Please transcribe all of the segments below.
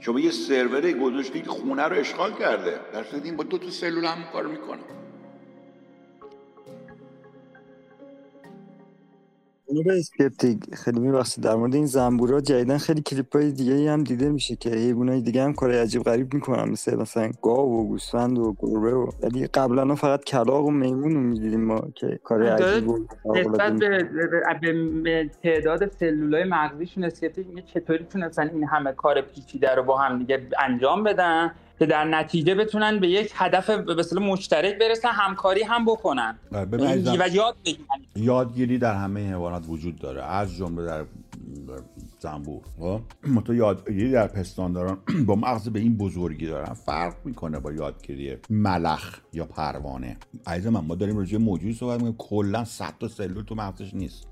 شما یه سرور گذاشتید خونه رو اشغال کرده. در این با دو تا سلول هم کار می‌کنه. به اسکپتیک خیلی میبخشید. در مورد این زنبورا جدیدن خیلی کلیپ های دیگه هم دیده میشه که حیوانای دیگه هم کار عجیب غریب می‌کنن مثل مثلا گاو و گوسفند و گربه و ولی قبلا فقط کلاق و میمون رو می‌دیدیم ما که کار عجیب و نسبت به, به تعداد سلولای مغزیشون اسکپتیک چطوری تونستن این همه کار پیچیده رو با هم دیگه انجام بدن؟ که در نتیجه بتونن به یک هدف به مشترک برسن همکاری هم بکنن. و یاد بگیرن. یادگیری در همه حیوانات وجود داره. از جمله در زنبور خب؟ تو یادگیری در پستانداران با مغز به این بزرگی دارن. فرق می‌کنه با یادگیری ملخ یا پروانه. عزیز من ما داریم راجع موجودی صحبت می‌کنیم. کلا 100 تا سلول تو مغزش نیست.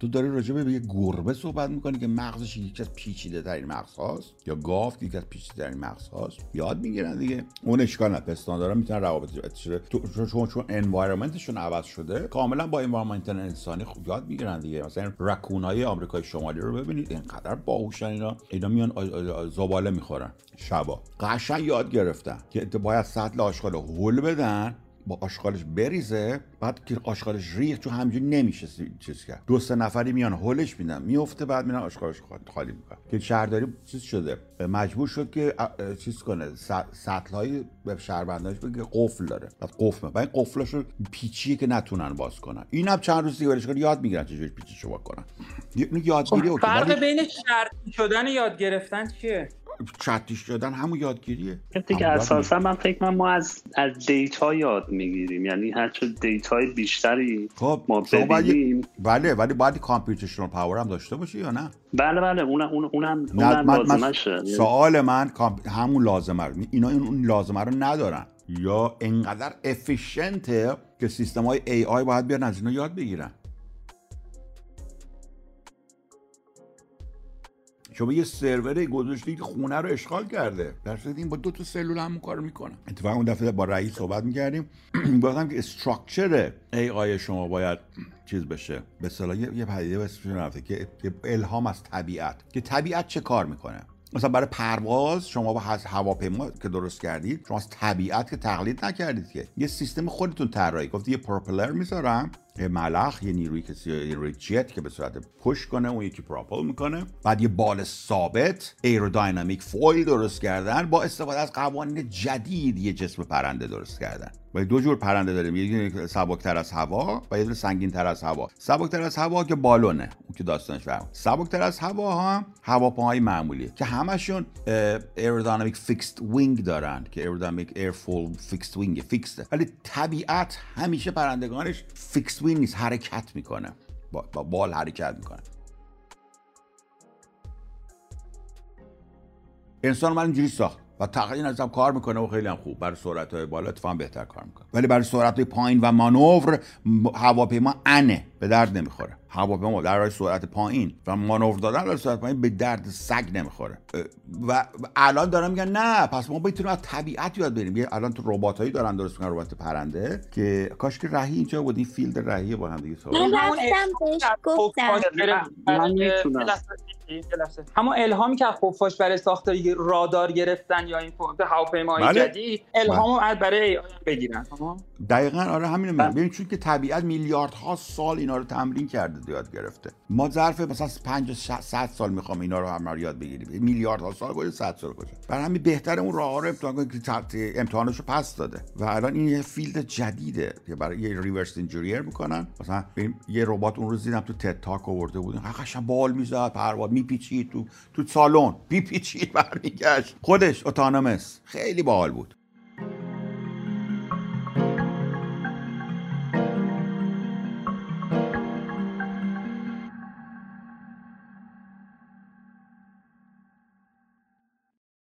تو داری راجع به یه گربه صحبت می‌کنی که مغزش یکی از پیچیده ترین مغز هاست یا گاو یکی از پیچیده ترین مغز هاست یاد می‌گیرن دیگه. اون اشکال نه پستان دارن می‌تونن روابط تو چون چون انوایرمنتشون عوض شده کاملا با انوایرمنت انسانی خوب یاد می‌گیرن دیگه. مثلا رکون های آمریکای شمالی رو ببینید اینقدر باهوشن اینا. اینا میان زباله می‌خورن شبا. قشنگ یاد گرفتن که باید سطل آشغال هول بدن با آشغالش بریزه بعد که آشغالش ریخت چون همینجوری نمیشه چیز کرد. دو سه نفری میان هولش میدن میفته بعد میرن آشغالش خالی می‌کنن. که شهرداری چیز شده مجبور شد که چیز کنه سطل های به شهرونداش بگه قفل داره. بعد قفل بعد قفلاشو پیچیه که نتونن باز کنن. این هم چند روز دیگه یاد می‌گیرن چجوری پیچی شو کنن. یادگیری خب فرق بین شرطی شدن یاد گرفتن چیه؟ شرطی شدن همون یادگیریه. دیگه اساسا من فکر من ما از از data یاد می‌گیریم. یعنی هر چه data ی بیشتری خب ما ببینیم. بله ولی باید computational power هم داشته باشی یا نه؟ بله بله اون اون اونم اونم لازمه سوال من همون لازمه رو. اینا اون لازمه رو ندارن. یا انقدر efficient ه که سیستم های AI باید بیان از اینا یاد بگیرن. شما یه سرور گذاشتید خونه رو اشغال کرده. در این با دو تا سلول هم کار می‌کنه اتفاقا اون دفعه با رئیس صحبت می‌کردیم. گفتم که استراکچر ای آی شما باید چیز بشه. به اصطلاح یه پدیده اسمش رفته که الهام از طبیعت. که طبیعت چه کار می‌کنه؟ مثلا برای پرواز شما با هواپیما که درست کردید شما از طبیعت که تقلید نکردید که. یه سیستم خودتون طراحی. گفت یه پروپلر می‌ذارم یه ملخ یه نیروی که نیروی جت که به صورت push کنه اون یکی propel می‌کنه. بعد یه بال ثابت aerodynamic foil درست کردن با استفاده از قوانین جدید یه جسم پرنده درست کردن. و دو جور پرنده داریم یکی سبکتر از هوا و یه سنگین تر از هوا. سبکتر از هوا که بالونه. که داستانش فهم سبکتر از هوا هم هواپیماهای معمولی که همشون aerodynamic fixed wing دارن که aerodynamic airfoil fixed wing fixed ولی طبیعت همیشه پرندگانش fixed wing نیست حرکت می‌کنه. با, با بال حرکت می‌کنه. انسان من اینجوری ساخت و تقریبا ازم کار می‌کنه و خیلی هم خوب. برای سرعت های بالا اتفاقا بهتر کار می‌کنه. ولی برای سرعت های پایین و مانور هواپیما انه به درد نمی‌خوره. هواپیما در راه سرعت پایین و مانور دادن در سرعت پایین به درد سگ نمی‌خوره. و الان دارم میگن نه پس ما بتونیم از طبیعت یاد بریم. الان تو ربات هایی دارن درست می‌کنن ربات پرنده که کاش که رهی اینجا بود این فیلد رهی با هم دیگه صحبت من رفتم بهش گفتم. من همون الهامی که از خفاش برای ساخت رادار گرفتن یا این هواپیماهای بله. جدید الهامو بله. برای بگیرن دقیقا آره همین میگم. ببین چون که طبیعت میلیاردها سال اینا رو تمرین کرده یاد گرفته. ما ظرف مثلا 5 100 سال می‌خوام اینا رو هم یاد بگیریم. میلیاردها سال گذشته 100 سال گذشته برای همین بهتر اون راه رو امتحان کنید که امتحانشو پس داده. و الان این یه field جدیده که برای یه reverse engineer می‌کنن مثلا یه ربات اون روز دیدم تو تد تاک آورده بودن قشنگ بال می‌زد پرواز میپیچید تو تو سالن. میپیچید برمیگشت. خودش اتونومس خیلی باحال بود.